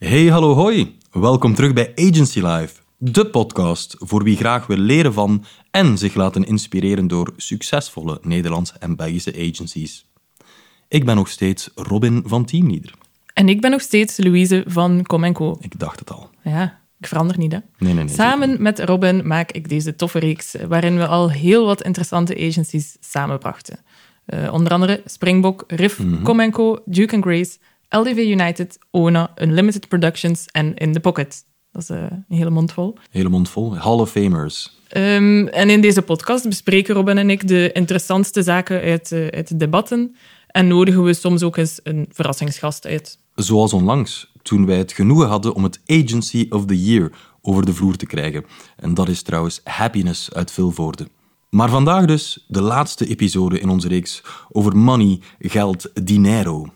Hey, hallo, hoi. Welkom terug bij Agency Live, de podcast voor wie graag wil leren van en zich laten inspireren door succesvolle Nederlandse en Belgische agencies. Ik ben nog steeds Robin van Teamleader. En ik ben nog steeds Louise van Com Co. Ik dacht het al. Ja, ik verander niet, hè. Nee, nee, nee. Samen met Robin maak ik deze toffe reeks, waarin we al heel wat interessante agencies samenbrachten. Uh, onder andere Springbok, Riff, mm -hmm. Co, Duke Grace, LDV United, ONA, Unlimited Productions en In The Pocket. Dat is uh, een hele mond vol. Hele mond vol. Hall of Famers. Um, en in deze podcast bespreken Robin en ik de interessantste zaken uit, uh, uit de debatten en nodigen we soms ook eens een verrassingsgast uit. Zoals onlangs, toen wij het genoegen hadden om het Agency of the Year over de vloer te krijgen. En dat is trouwens Happiness uit Vilvoorde. Maar vandaag dus de laatste episode in onze reeks over money, geld, dinero.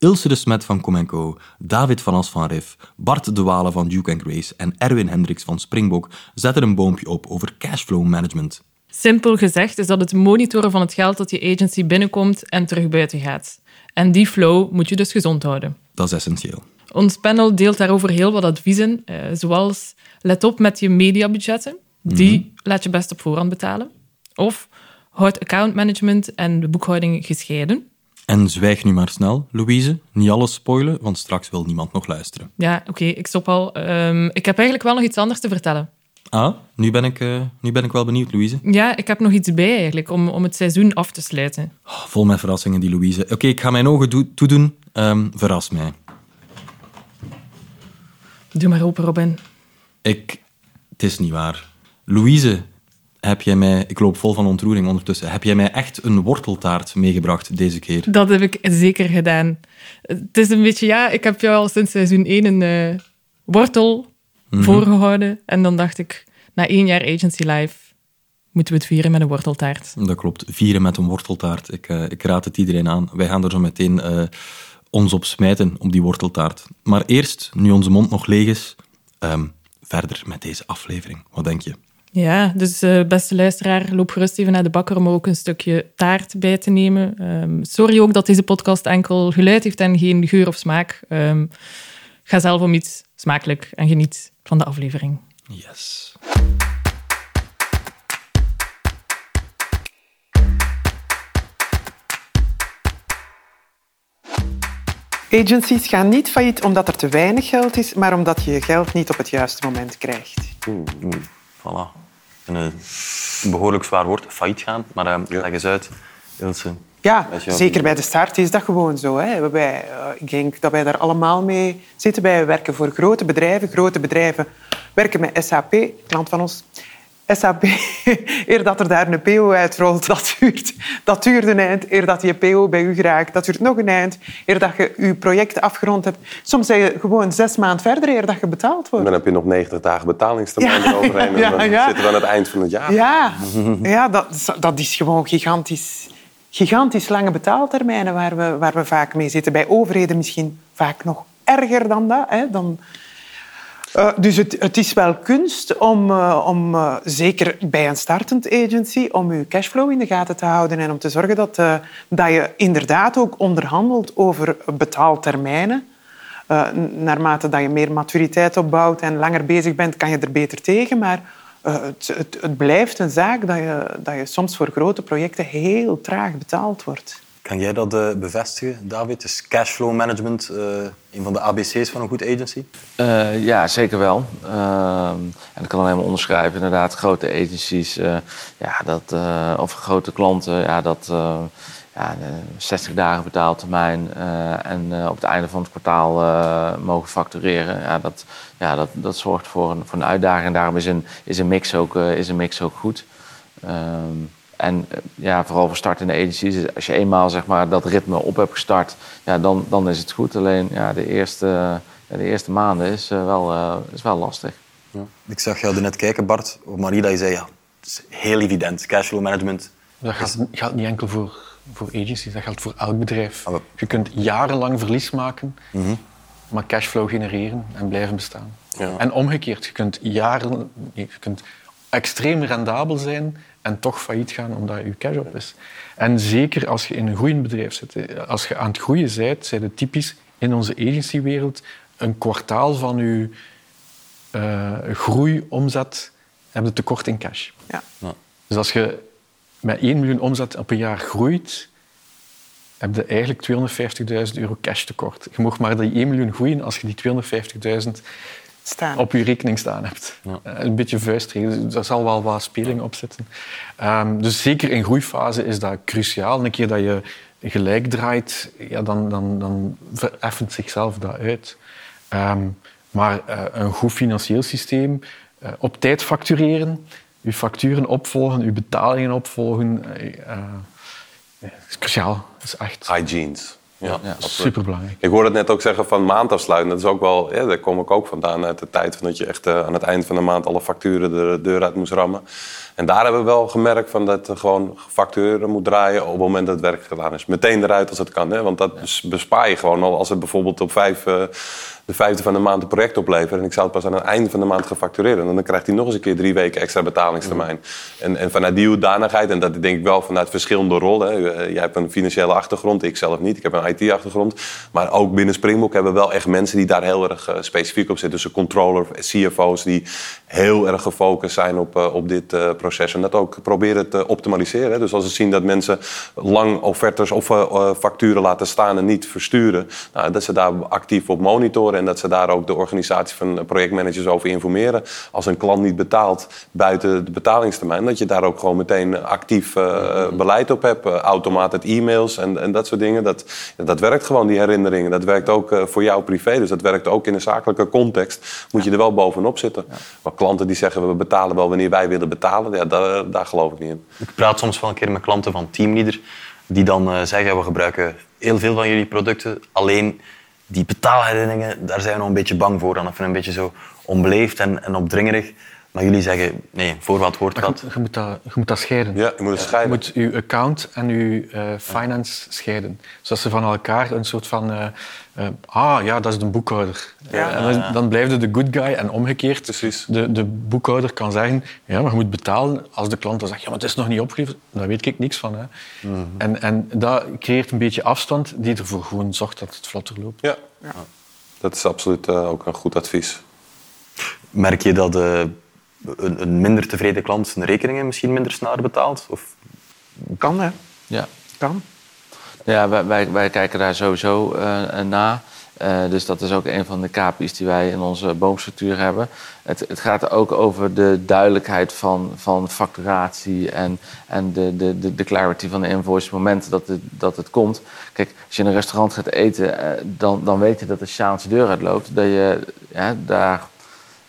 Ilse de Smet van Comenco, David van As van Riff, Bart de Walen van Duke Grace en Erwin Hendricks van Springbok zetten een boompje op over cashflow management. Simpel gezegd is dat het monitoren van het geld dat je agency binnenkomt en terug buiten gaat. En die flow moet je dus gezond houden. Dat is essentieel. Ons panel deelt daarover heel wat adviezen, eh, zoals let op met je mediabudgetten. Die mm -hmm. laat je best op voorhand betalen. Of houd accountmanagement en de boekhouding gescheiden. En zwijg nu maar snel, Louise. Niet alles spoilen, want straks wil niemand nog luisteren. Ja, oké, okay, ik stop al. Um, ik heb eigenlijk wel nog iets anders te vertellen. Ah, nu ben ik, uh, nu ben ik wel benieuwd, Louise. Ja, ik heb nog iets bij eigenlijk, om, om het seizoen af te sluiten. Oh, vol met verrassingen, die Louise. Oké, okay, ik ga mijn ogen toedoen. Um, verras mij. Doe maar open, Robin. Ik... Het is niet waar. Louise, heb jij mij... Ik loop vol van ontroering ondertussen. Heb jij mij echt een worteltaart meegebracht deze keer? Dat heb ik zeker gedaan. Het is een beetje... Ja, ik heb jou al sinds seizoen 1 een uh, wortel mm -hmm. voorgehouden. En dan dacht ik, na één jaar Agency Live moeten we het vieren met een worteltaart. Dat klopt, vieren met een worteltaart. Ik, uh, ik raad het iedereen aan. Wij gaan er zo meteen uh, ons op smijten, op die worteltaart. Maar eerst, nu onze mond nog leeg is, um, verder met deze aflevering. Wat denk je? Ja, dus uh, beste luisteraar, loop gerust even naar de bakker om er ook een stukje taart bij te nemen. Um, sorry ook dat deze podcast enkel geluid heeft en geen geur of smaak. Um, ga zelf om iets smakelijk en geniet van de aflevering. Yes. Agencies gaan niet failliet omdat er te weinig geld is, maar omdat je je geld niet op het juiste moment krijgt. Oeh. Voilà. Een, een behoorlijk zwaar woord, failliet gaan. Maar uh, ja. leg eens uit, Ilse. Ja, zeker bij de start is dat gewoon zo. Hè. Wij, uh, ik denk dat wij daar allemaal mee zitten. Wij werken voor grote bedrijven. Grote bedrijven werken met SAP, klant van ons. SAP, eer dat er daar een PO uitrolt, dat duurt, dat duurt een eind. Eer dat die PO bij u geraakt, dat duurt nog een eind. Eer dat je je project afgerond hebt. Soms zijn je gewoon zes maanden verder eer dat je betaald wordt. Dan heb je nog 90 dagen betalingstermijn ja. eroverheen. En dan ja. zitten we aan het eind van het jaar. Ja, ja dat, dat is gewoon gigantisch. Gigantisch lange betaaltermijnen waar we, waar we vaak mee zitten. Bij overheden misschien vaak nog erger dan dat. Hè, dan, uh, dus het, het, is wel kunst om, uh, om uh, zeker bij een startend agency, om je cashflow in de gaten te houden en om te zorgen dat, dat je inderdaad ook onderhandelt over betaaltermijnen. naarmate dat je meer maturiteit opbouwt en langer bezig bent, kan je er beter tegen. Maar het, het, het, blijft een zaak dat je, dat je soms voor grote projecten heel traag betaald wordt. Kan jij dat uh, bevestigen, David? Is cashflow management uh, een van de ABC's van een goed agency? Uh, ja, zeker wel. en ik kan alleen maar onderschrijven. Inderdaad, grote agencies, ja, dat, of grote klanten, ja, dat ja, 60 dagen betaaltermijn en op het einde van het kwartaal mogen factureren. Ja, dat, ja, dat, dat zorgt voor een, voor een uitdaging. En daarom is een, is een, mix, ook, is een mix ook goed. Um, en ja, vooral voor startende agencies, als je eenmaal zeg maar, dat ritme op hebt gestart, ja, dan, dan is het goed. Alleen ja, de, eerste, de eerste maanden is, uh, wel, uh, is wel lastig. Ja. Ik zag jou net kijken, Bart, of Marie, dat je zei, ja, het is heel evident, cashflow management. Dat gaat, geldt niet enkel voor, voor agencies, dat geldt voor elk bedrijf. Ah, je kunt jarenlang verlies maken, mm -hmm. maar cashflow genereren en blijven bestaan. Ja. En omgekeerd, je kunt jaren, je kunt extreem rendabel zijn en toch failliet gaan omdat je cash op is. En zeker als je in een groeiend bedrijf zit, als je aan het groeien bent, zijn het typisch in onze agencywereld een kwartaal van uw uh, groei, omzet, heb je tekort in cash. Ja. Dus als je met 1 miljoen omzet op een jaar groeit, heb je eigenlijk 250.000 euro cash tekort. Je mag maar die 1 miljoen groeien als je die 250.000 op je rekening staan hebt. Ja. Eh, een beetje vuistregel, daar zal wel wat speling op zitten. Um, dus zeker in groeifase is dat cruciaal. Een keer dat je gelijk draait, ja, dan, dan, dan vereffent zichzelf dat uit. Um, maar uh, een goed financieel systeem, uh, op tijd factureren, uw facturen opvolgen, uw betalingen opvolgen, is cruciaal. Dat is echt... Hygienes. Ja, ja superbelangrijk. Ik hoorde het net ook zeggen van maandafsluiten. Dat is ook wel, ja, daar kom ik ook vandaan uit de tijd van dat je echt uh, aan het eind van de maand alle facturen de deur uit moest rammen. En daar hebben we wel gemerkt van dat er gewoon facturen moet draaien op het moment dat het werk gedaan is. Meteen eruit als het kan. Hè? Want dat bespaar je gewoon al als het bijvoorbeeld op vijf, uh, de vijfde van de maand een project opleveren. En ik zou het pas aan het einde van de maand gefactureren. En dan krijgt hij nog eens een keer drie weken extra betalingstermijn. En, en vanuit die hoedanigheid, en dat denk ik wel vanuit verschillende rollen. Eh, jij hebt een financiële achtergrond, ik zelf niet. Ik heb een IT-achtergrond. Maar ook binnen Springbook hebben we wel echt mensen die daar heel erg uh, specifiek op zitten. Dus een controller, CFO's die heel erg gefocust zijn op, uh, op dit proces. En dat ook proberen te optimaliseren. Dus als ze zien dat mensen lang offertes of facturen laten staan en niet versturen. Nou, dat ze daar actief op monitoren en dat ze daar ook de organisatie van projectmanagers over informeren. Als een klant niet betaalt buiten de betalingstermijn, dat je daar ook gewoon meteen actief uh, beleid op hebt. Uh, e-mails en, en dat soort dingen. Dat, dat werkt gewoon, die herinneringen. Dat werkt ook uh, voor jou privé. Dus dat werkt ook in een zakelijke context. Moet je er wel bovenop zitten. Maar klanten die zeggen we betalen wel wanneer wij willen betalen, ja, daar, daar geloof ik niet in. Ik praat soms wel een keer met klanten van Teamleader die dan zeggen we gebruiken heel veel van jullie producten. Alleen die betaalherinneringen, daar zijn we een beetje bang voor. Dan even een beetje zo onbeleefd en, en opdringerig. Maar jullie zeggen, nee, voor wat hoort dat? Je, moet dat? je moet dat scheiden. Ja, je moet het scheiden. Je moet je account en je uh, finance scheiden. Zodat ze van elkaar een soort van... Uh, uh, ah, ja, dat is de boekhouder. Ja. en dan, dan blijf je de good guy. En omgekeerd, Precies. De, de boekhouder kan zeggen... Ja, maar je moet betalen. Als de klant dan zegt, ja, maar het is nog niet opgeleverd. Daar weet ik niks van. Hè. Mm -hmm. en, en dat creëert een beetje afstand die ervoor gewoon zorgt dat het vlotter loopt. Ja, ja. dat is absoluut ook een goed advies. Merk je dat een, een, minder tevreden klant zijn rekeningen misschien minder snel betaalt? Of... Kan, hè? Ja. Kan. Ja, wij, wij, wij kijken daar sowieso uh, naar. Uh, dus dat is ook een van de KPI's die wij in onze boomstructuur hebben. Het, het gaat ook over de duidelijkheid van, van facturatie en, en de, de, de, clarity van de invoice. Het moment dat het, dat het komt. Kijk, als je in een restaurant gaat eten, uh, dan, dan weet je dat de Sjaanse deur uitloopt. Dat je ja, daar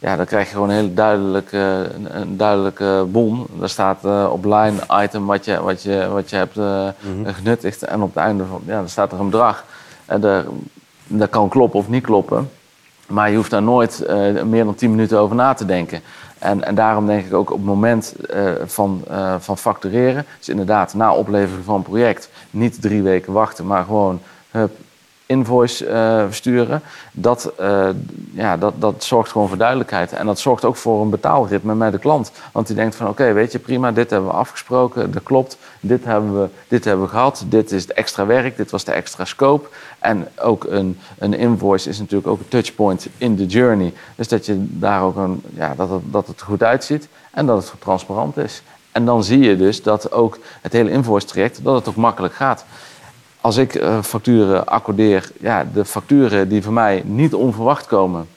ja, dan krijg je gewoon een hele duidelijke, een, duidelijke bon. Daar staat uh, op line item wat je, wat je, wat je hebt uh, genuttigd. En op het einde van, ja, dan staat er een bedrag. En dat kan kloppen of niet kloppen. Maar je hoeft daar nooit uh, meer dan 10 minuten over na te denken. En, en daarom denk ik ook op het moment van, van factureren, dus inderdaad na oplevering van een project, niet drie weken wachten, maar gewoon hup, invoice uh, versturen. Dat, uh, ja, dat, dat zorgt gewoon voor duidelijkheid. En dat zorgt ook voor een betaalritme met de klant. Want die denkt van oké, weet je, prima, dit hebben we afgesproken, dat klopt. Dit hebben, we, dit hebben we gehad, dit is het extra werk, dit was de extra scope. En ook een, een invoice is natuurlijk ook een touchpoint in de journey. Dus dat je daar ook een, ja, dat, het, dat het goed uitziet en dat het transparant is. En dan zie je dus dat ook het hele invoice traject, dat het ook makkelijk gaat als ik uh, facturen accordeer, ja, de facturen die voor mij niet onverwacht komen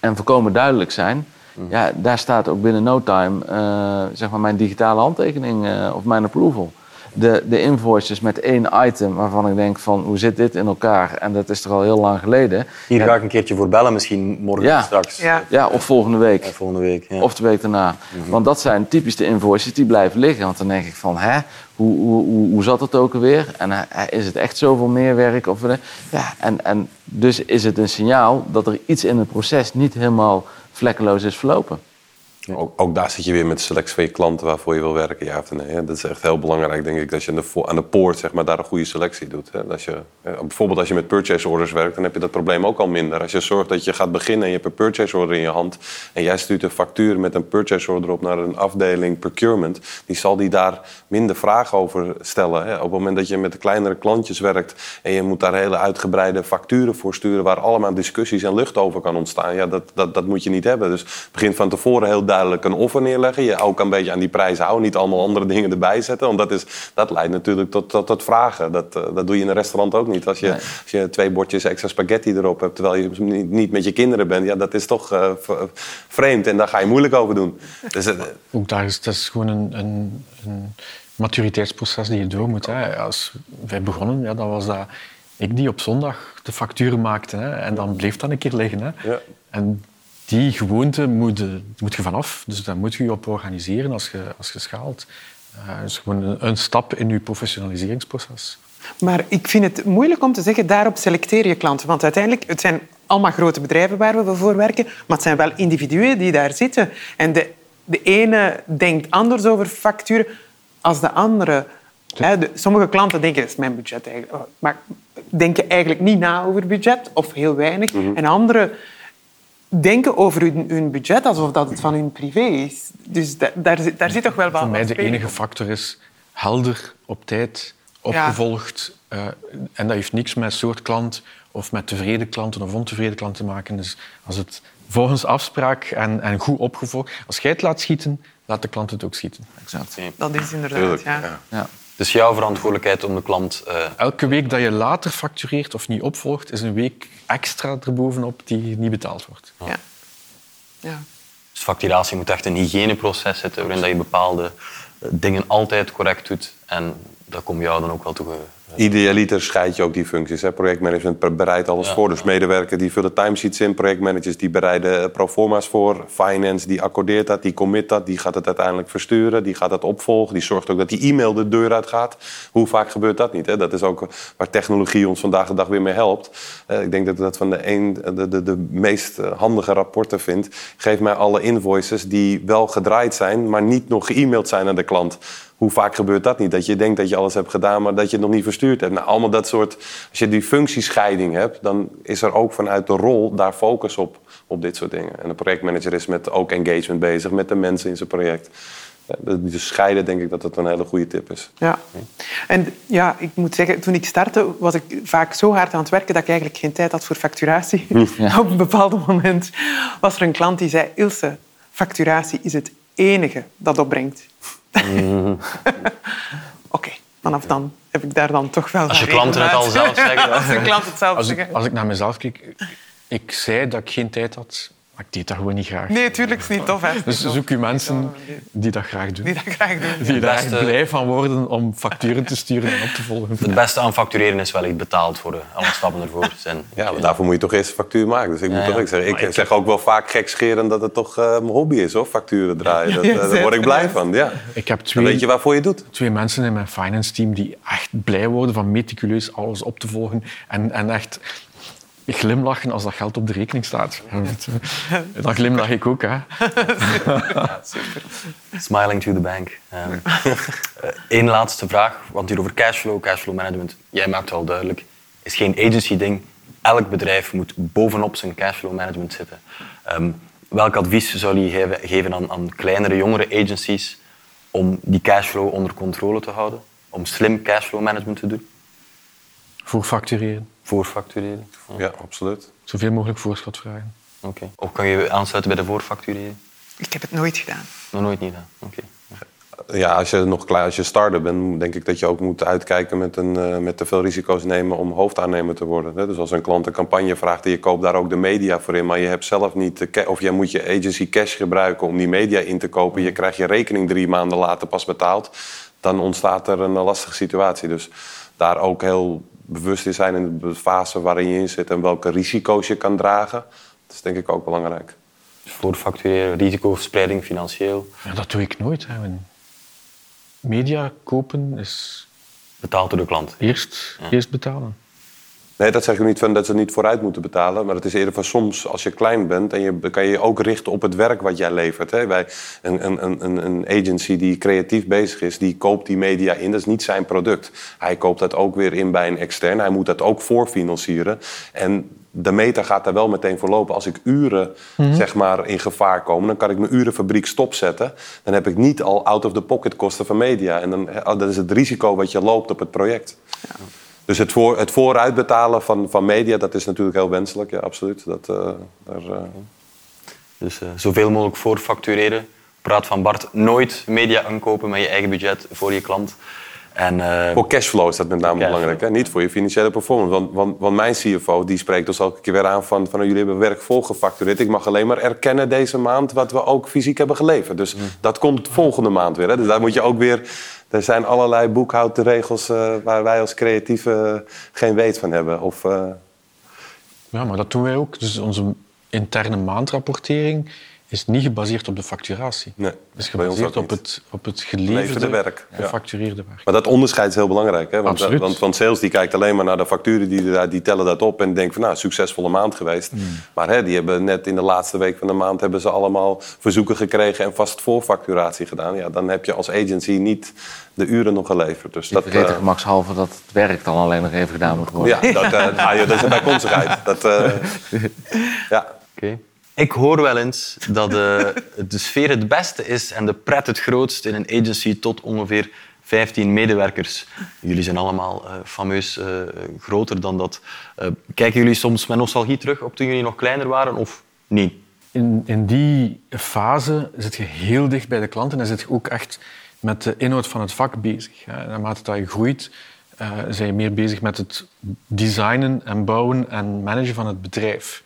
en voorkomen duidelijk zijn, mm. ja, daar staat ook binnen no time uh, zeg maar mijn digitale handtekening uh, of mijn approval de, de invoices met één item waarvan ik denk van hoe zit dit in elkaar? En dat is toch al heel lang geleden. Hier ga ik een keertje voor bellen, misschien morgen ja. straks. Ja. ja, of volgende week. Ja, volgende week ja. Of de week daarna. Mhm. Want dat zijn typisch de invoices die blijven liggen. Want dan denk ik van, hè, hoe, hoe, hoe, hoe zat het ook alweer? En is het echt zoveel meer werk? Of, ja, en, en dus is het een signaal dat er iets in het proces niet helemaal vlekkeloos is verlopen. Ook, ook, daar zit je weer met selectie van je klanten waarvoor je wil werken, ja of nee. Dat is echt heel belangrijk, denk ik, dat je aan de, aan de poort zeg maar, daar een goede selectie doet. Hè. Als je, bijvoorbeeld als je met purchase orders werkt, dan heb je dat probleem ook al minder. Als je zorgt dat je gaat beginnen en je hebt een purchase order in je hand en jij stuurt een factuur met een purchase order op naar een afdeling procurement, die zal die daar minder vragen over stellen. Hè. Op het moment dat je met de kleinere klantjes werkt en je moet daar hele uitgebreide facturen voor sturen waar allemaal discussies en lucht over kan ontstaan, ja, dat, dat, dat moet je niet hebben. Dus begin van tevoren heel duidelijk een offer neerleggen. Je ook een beetje aan die prijs houden. Niet allemaal andere dingen erbij zetten. Want dat, is, dat leidt natuurlijk tot, tot, tot vragen. Dat, uh, dat doe je in een restaurant ook niet. Als je, als je twee bordjes extra spaghetti erop hebt... terwijl je niet, niet met je kinderen bent... ja, dat is toch uh, vreemd. En daar ga je moeilijk over doen. Dus, uh, ook daar is, dat is gewoon een, een, een maturiteitsproces die je door moet. Hè. Als wij begonnen, ja, dan was dat ik die op zondag de facturen maakte. Hè. En dan bleef dat een keer liggen. Hè. Ja. En die gewoonte moet, moet je vanaf. Dus daar moet je je op organiseren als je, als je schaalt. Uh, dus gewoon een, een, stap in je professionaliseringsproces. Maar ik vind het moeilijk om te zeggen, daarop selecteer je klanten. Want uiteindelijk, het zijn allemaal grote bedrijven waar we voor werken, maar het zijn wel individuen die daar zitten. En de, de ene denkt anders over facturen als de andere. De, sommige klanten denken, dat is mijn budget eigenlijk. Oh, maar denken eigenlijk niet na over budget, of heel weinig. Mm -hmm. En anderen denken over hun, hun, budget alsof dat het van hun privé is. Dus da, daar, daar zit toch wel wat Voor mij de enige factor is helder, op tijd, opgevolgd. Ja. Uh, en dat heeft niks met soort klant of met tevreden klanten of ontevreden klanten te maken. Dus als het volgens afspraak en, en goed opgevolgd... Als jij het laat schieten, laat de klant het ook schieten. Exact. Dat is inderdaad, ja. ja. Dus jouw verantwoordelijkheid om de klant... Uh... Elke week dat je later factureert of niet opvolgt, is een week extra erbovenop die niet betaald wordt. Ja. ja. Dus facturatie moet echt een hygiëneproces zitten waarin je bepaalde eh, dingen altijd correct doet. En dat komt jou dan ook wel toe Idealiter scheid je ook die functies. Hè. Projectmanagement bereidt alles voor. Dus medewerkers die vullen timesheets in. Projectmanagers die bereiden proforma's voor. Finance die accordeert dat, die commit dat. Die gaat het uiteindelijk versturen. Die gaat het opvolgen. Die zorgt ook dat die e-mail de deur uit gaat. Hoe vaak gebeurt dat niet? Hè? Dat is ook waar technologie ons vandaag de dag weer mee helpt. Uh, ik denk dat ik dat van de, een, de, de, de meest handige rapporten vind. Geef mij alle invoices die wel gedraaid zijn... maar niet nog ge-mailed zijn aan de klant hoe vaak gebeurt dat niet? Dat je denkt dat je alles hebt gedaan, maar dat je het nog niet verstuurd hebt. Nou, allemaal dat soort. Als je die functiescheiding hebt, dan is er ook vanuit de rol daar focus op, op dit soort dingen. En de projectmanager is met ook engagement bezig, met de mensen in zijn project. Dus scheiden denk ik dat dat een hele goede tip is. Ja. En ja, ik moet zeggen, toen ik startte was ik vaak zo hard aan het werken dat ik eigenlijk geen tijd had voor facturatie. Op een bepaald moment was er een klant die zei, Ilse, facturatie is het enige dat opbrengt. Mm. Oké, okay, vanaf dan heb ik daar dan toch wel... Als je klanten het al zelf zeggen. als de klant het zelf als. Ik, als ik naar mezelf kijk, ik zei dat ik geen tijd had, ik deed dat gewoon niet graag. Nee, tuurlijk is niet tof. Hè. Dus zoek je mensen die dat graag doen. Die dat graag doen. Die daar beste... blij van worden om facturen te sturen en op te volgen. Het beste aan factureren is wel iets betaald voor alle stappen ervoor. Zijn. Ja, maar daarvoor moet je toch eerst een factuur maken. Dus ik moet ja, toch zeggen, ik, ik zeg ook wel vaak gekscherend dat het toch uh, mijn hobby is, hoor, facturen draaien. Dat, uh, daar word ik blij van. Ja. Ik heb twee, Dan weet je waarvoor je doet. Twee mensen in mijn finance team die echt blij worden van meticuleus alles op te volgen en, en echt glimlachen als dat geld op de rekening staat. Dan glimlach ik ook. Hè. Ja, super. Smiling to the bank. Eén um, laatste vraag, want hier over cashflow, cashflow management. Jij maakt wel duidelijk, is geen agency-ding. Elk bedrijf moet bovenop zijn cashflow management zitten. Um, welk advies zou je geven, geven aan, aan kleinere, jongere agencies om die cashflow onder controle te houden? Om slim cashflow management te doen? Voor factureren. Voorfactureren? Ja, absoluut. Zoveel mogelijk voorschot vragen. Oké. Okay. Of kan je aansluiten bij de voorfactureren? Ik heb het nooit gedaan. Nog nooit niet gedaan? Oké. Okay. Ja, als je nog klein, als je starter bent, denk ik dat je ook moet uitkijken met, een, uh, met te veel risico's nemen om hoofdaannemer te worden. Hè? Dus als een klant een campagne vraagt en je koopt daar ook de media voor in, maar je hebt zelf niet, of jij moet je agency cash gebruiken om die media in te kopen, je krijgt je rekening drie maanden later pas betaald, dan ontstaat er een lastige situatie. Dus daar ook heel bewust in zijn in de fase waarin je in zit en welke risico's je kan dragen. Dat is denk ik ook belangrijk. Voorfactureren, risicospreiding financieel. Ja, dat doe ik nooit. Hè. Media kopen is... Betaald door de klant. Eerst, ja. eerst betalen. Nee, dat zeg ik niet van dat ze niet vooruit moeten betalen. Maar het is eerder van soms, als je klein bent... en je kan je je ook richten op het werk wat jij levert. Hè. Wij, een, een, een, een agency die creatief bezig is, die koopt die media in. Dat is niet zijn product. Hij koopt dat ook weer in bij een extern. Hij moet dat ook voorfinancieren. En de meter gaat daar wel meteen voor lopen. Als ik uren zeg maar, in gevaar komen, dan kan ik mijn urenfabriek stopzetten. Dan heb ik niet al out-of-the-pocket kosten van media. En dan, oh, dat is het risico wat je loopt op het project. Ja. Dus het, voor, het vooruitbetalen van, van media, dat is natuurlijk heel wenselijk, ja, absoluut. Dat, uh, daar, uh... Dus uh, zoveel mogelijk voorfactureren. Praat van Bart, nooit media aankopen met je eigen budget voor je klant. En, voor cashflow is dat met name belangrijk, hè? niet voor je financiële performance. Want, want, want, mijn CFO die spreekt ons elke keer weer aan van, van jullie hebben werk vol gefactureerd. Ik mag alleen maar erkennen deze maand wat we ook fysiek hebben geleverd. Dus mm. dat komt volgende maand weer. Hè? Dus daar moet je ook weer er zijn allerlei boekhoudregels uh, waar wij als creatieven geen weet van hebben. Of, uh... Ja, maar dat doen wij ook. Dus onze interne maandrapportering is niet gebaseerd op de facturatie. Nee, het is gebaseerd op het, op het geleverde werk en gefactureerde werk. Maar dat onderscheid is heel belangrijk. Hè? Want, Absoluut. want, want sales die kijkt alleen maar naar de facturen, die, die tellen dat op en denkt van nou, succesvolle maand geweest. Hmm. Maar hè, die hebben net in de laatste week van de maand hebben ze allemaal verzoeken gekregen en vast voorfacturatie gedaan. Ja, dan heb je als agency niet de uren nog geleverd. Dus dat vergeet uh, gemakshalve dat het werk dan alleen nog even gedaan moet worden. Ja, dat, uh, nou, dat is een bijkomstigheid. Dat, uh, ja. Okay. Ik hoor wel eens dat de, de sfeer het beste is en de pret het grootst in een agency tot ongeveer 15 medewerkers. Jullie zijn allemaal uh, fameus uh, groter dan dat. Uh, kijken jullie soms met nostalgie terug op toen jullie nog kleiner waren of niet? In, in die fase zit je heel dicht bij de klanten en zit je ook echt met de inhoud van het vak bezig. Naarmate dat je groeit, zijn je meer bezig met het designen en bouwen en managen van het bedrijf.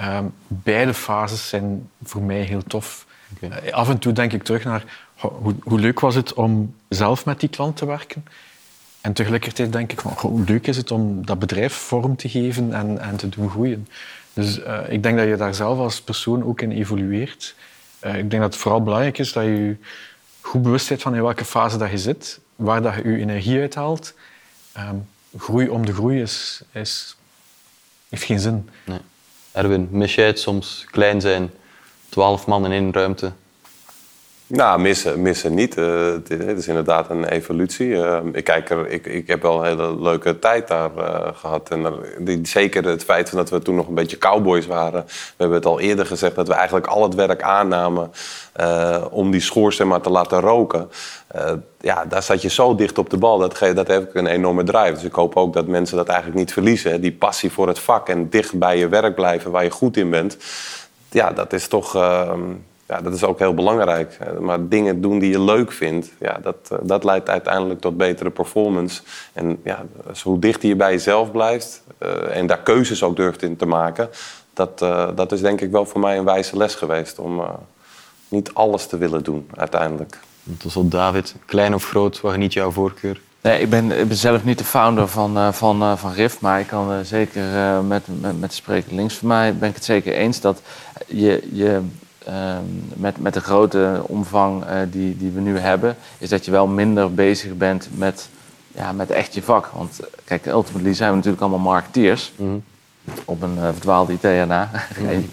Um, beide fases zijn voor mij heel tof. Okay. Uh, af en toe denk ik terug naar hoe, hoe, leuk was het om zelf met die klant te werken. En tegelijkertijd denk ik van hoe leuk is het om dat bedrijf vorm te geven en, en te doen groeien. Dus uh, ik denk dat je daar zelf als persoon ook in evolueert. Uh, ik denk dat het vooral belangrijk is dat je goed bewust bent van in welke fase dat je zit, waar dat je je energie uithaalt. Um, groei om de groei is, is, heeft geen zin. Nee. Erwin, mis het soms klein zijn, twaalf man in één ruimte? Nou, missen, missen niet. Uh, het, is inderdaad een evolutie. Uh, ik, kijk er, ik, ik heb wel een hele leuke tijd daar uh, gehad. En die, zeker het feit dat we toen nog een beetje cowboys waren. We hebben het al eerder gezegd dat we eigenlijk al het werk aannamen om die schoorsteen maar te laten roken. ja, daar zat je zo dicht op de bal. Dat, dat heeft een enorme drive. Dus ik hoop ook dat mensen dat eigenlijk niet verliezen. Die passie voor het vak en dicht bij je werk blijven waar je goed in bent. Ja, dat is toch ehm, ja, dat is ook heel belangrijk. Maar dingen doen die je leuk vindt, ja, dat, eh, dat leidt uiteindelijk tot betere performance. En ja, dus hoe dichter je bij jezelf blijft uh, en daar keuzes ook durft in te maken, dat, uh, dat is denk ik wel voor mij een wijze les geweest om uh, niet alles te willen doen uiteindelijk. Tot slot, David, klein of groot, wat niet jouw voorkeur? Nee, ik ben, ik ben zelf niet de founder van, van, van RIF, maar ik kan zeker met, met, met de spreker links van mij ben ik het zeker eens dat je, je met, met de grote omvang uh, die, die we nu hebben, is dat je wel minder bezig bent met, ja, met echt je vak. Want kijk, ultimately zijn we natuurlijk allemaal marketeers. Mm -hmm. Op een uh, verdwaalde IT na. nee.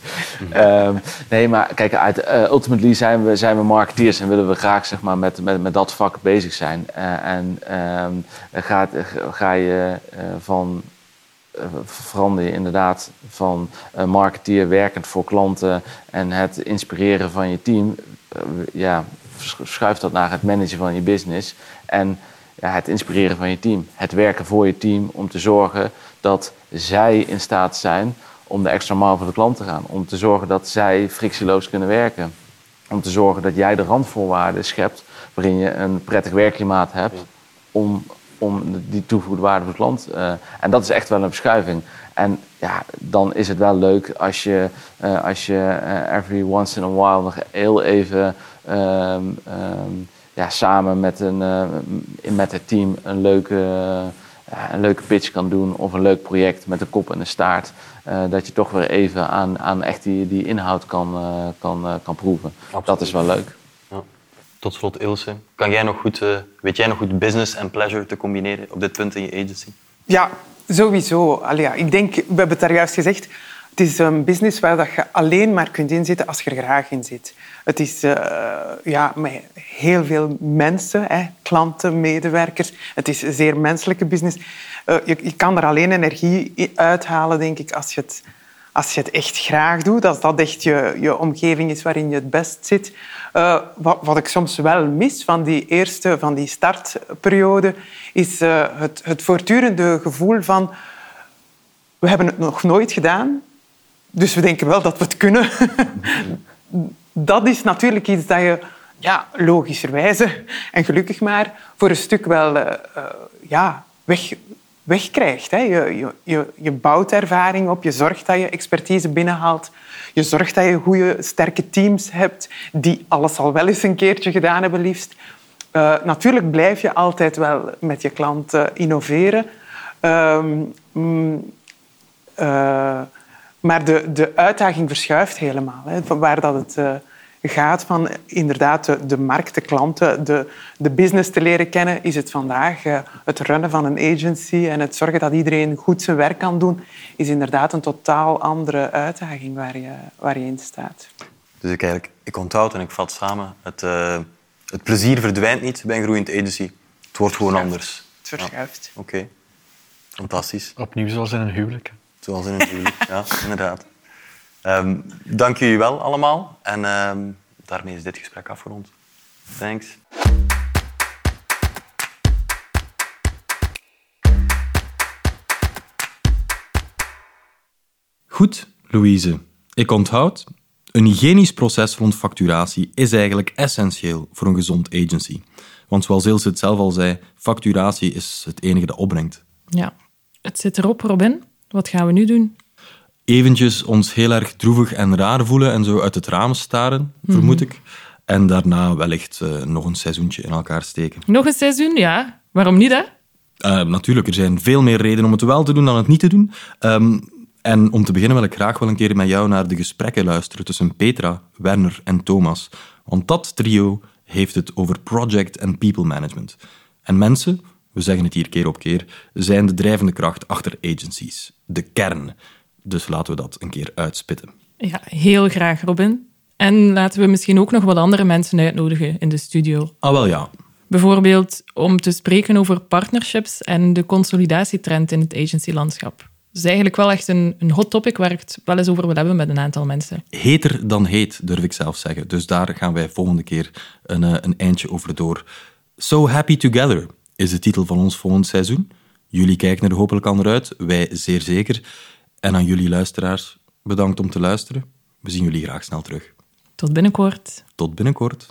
um, nee, maar kijk, uit, uh, ultimately zijn we, zijn we marketeers en willen we graag zeg maar, met, met, met dat vak bezig zijn. en um, ga, ga je van eh, verander je inderdaad van marketeer werkend voor klanten en het inspireren van je team, eh, ja, schuift dat naar het managen van je business en ja, het inspireren van je team. Het werken voor je team om te zorgen dat zij in staat zijn om de extra mile voor de klant te gaan. Om te zorgen dat zij frictieloos kunnen werken. Om te zorgen dat jij de randvoorwaarden schept waarin je een prettig werkklimaat hebt om om die toegevoegde waarde voor de klant. Uh, en dat is echt wel een verschuiving. En ja, dan is het wel leuk als je, uh, als je uh, every once in a while nog heel even um, um, ja, samen met, een, met het team een leuke, een leuke pitch kan doen of een leuk project met een kop en een staart. dat je toch weer even aan, aan echt die, die inhoud kan, kan, kan proeven. Absoluut. Dat is wel leuk. Tot slot, Ilse, kan jij nog goed, uh, weet jij nog goed business en pleasure te combineren op dit punt in je agency? Ja, Sowieso. Allee, ik denk, we hebben het daar juist gezegd, het is een business waar dat je alleen maar kunt inzitten als je er graag in zit. Het is uh, ja, met heel veel mensen, hè, klanten, medewerkers. Het is een zeer menselijke business. Uh, je, je, kan er alleen energie uithalen, denk ik, als je het, als je het echt graag doet. Als dat echt je, je omgeving is waarin je het best zit. Uh, wat, wat, ik soms wel mis van die eerste, van die startperiode, is het, het voortdurende gevoel van we hebben het nog nooit gedaan, dus we denken wel dat we het kunnen. dat is natuurlijk iets dat je ja, logischerwijze en gelukkig maar voor een stuk wel uh, ja, weg, wegkrijgt. Hè. Je, je, je bouwt ervaring op, je zorgt dat je expertise binnenhaalt. Je zorgt dat je goede, sterke teams hebt die alles al wel eens een keertje gedaan hebben, liefst. Uh, natuurlijk blijf je altijd wel met je klant innoveren. Uh, maar de, de uitdaging verschuift helemaal. Hè, waar dat het uh, gaat van inderdaad de, de, markt, de klanten, de, de business te leren kennen, is het vandaag. Uh, het runnen van een agency en het zorgen dat iedereen goed zijn werk kan doen, is inderdaad een totaal andere uitdaging waar je, waar je in staat. Dus ik, eigenlijk, ik onthoud en ik vat samen. Het, uh, het plezier verdwijnt niet bij een groeiend agency. Het wordt gewoon anders. Het verschuift. Ja. Oké. Okay. Fantastisch. Opnieuw zoals in een huwelijk. Zoals in het huwelijk, ja, inderdaad. Um, dank jullie wel allemaal. En um, daarmee is dit gesprek afgerond. Thanks. Goed, Louise. Ik onthoud, een hygiënisch proces rond facturatie is eigenlijk essentieel voor een gezond agency. Want zoals Ilse het zelf al zei, facturatie is het enige dat opbrengt. Ja, het zit erop, Robin. Wat gaan we nu doen? Eventjes ons heel erg droevig en raar voelen en zo uit het raam staren, vermoed ik. En daarna wellicht uh, nog een seizoentje in elkaar steken. Nog een seizoen, ja. Waarom niet, hè? Uh, natuurlijk, er zijn veel meer redenen om het wel te doen dan het niet te doen. Um, en om te beginnen wil ik graag wel een keer met jou naar de gesprekken luisteren tussen Petra, Werner en Thomas. Want dat trio heeft het over project en people management. En mensen, we zeggen het hier keer op keer, zijn de drijvende kracht achter agencies. De kern. Dus laten we dat een keer uitspitten. Ja, heel graag, Robin. En laten we misschien ook nog wat andere mensen uitnodigen in de studio. Ah, wel ja. Bijvoorbeeld om te spreken over partnerships en de consolidatietrend in het agencylandschap. Dat is eigenlijk wel echt een, een hot topic waar ik het wel eens over wil hebben met een aantal mensen. Heter dan heet, durf ik zelf zeggen. Dus daar gaan wij volgende keer een, eh, een eindje over door. So Happy Together is de titel van ons volgend seizoen. Jullie kijken er hopelijk al naar uit, wij zeer zeker. En aan jullie luisteraars, bedankt om te luisteren. We zien jullie graag snel terug. Tot binnenkort. Tot binnenkort.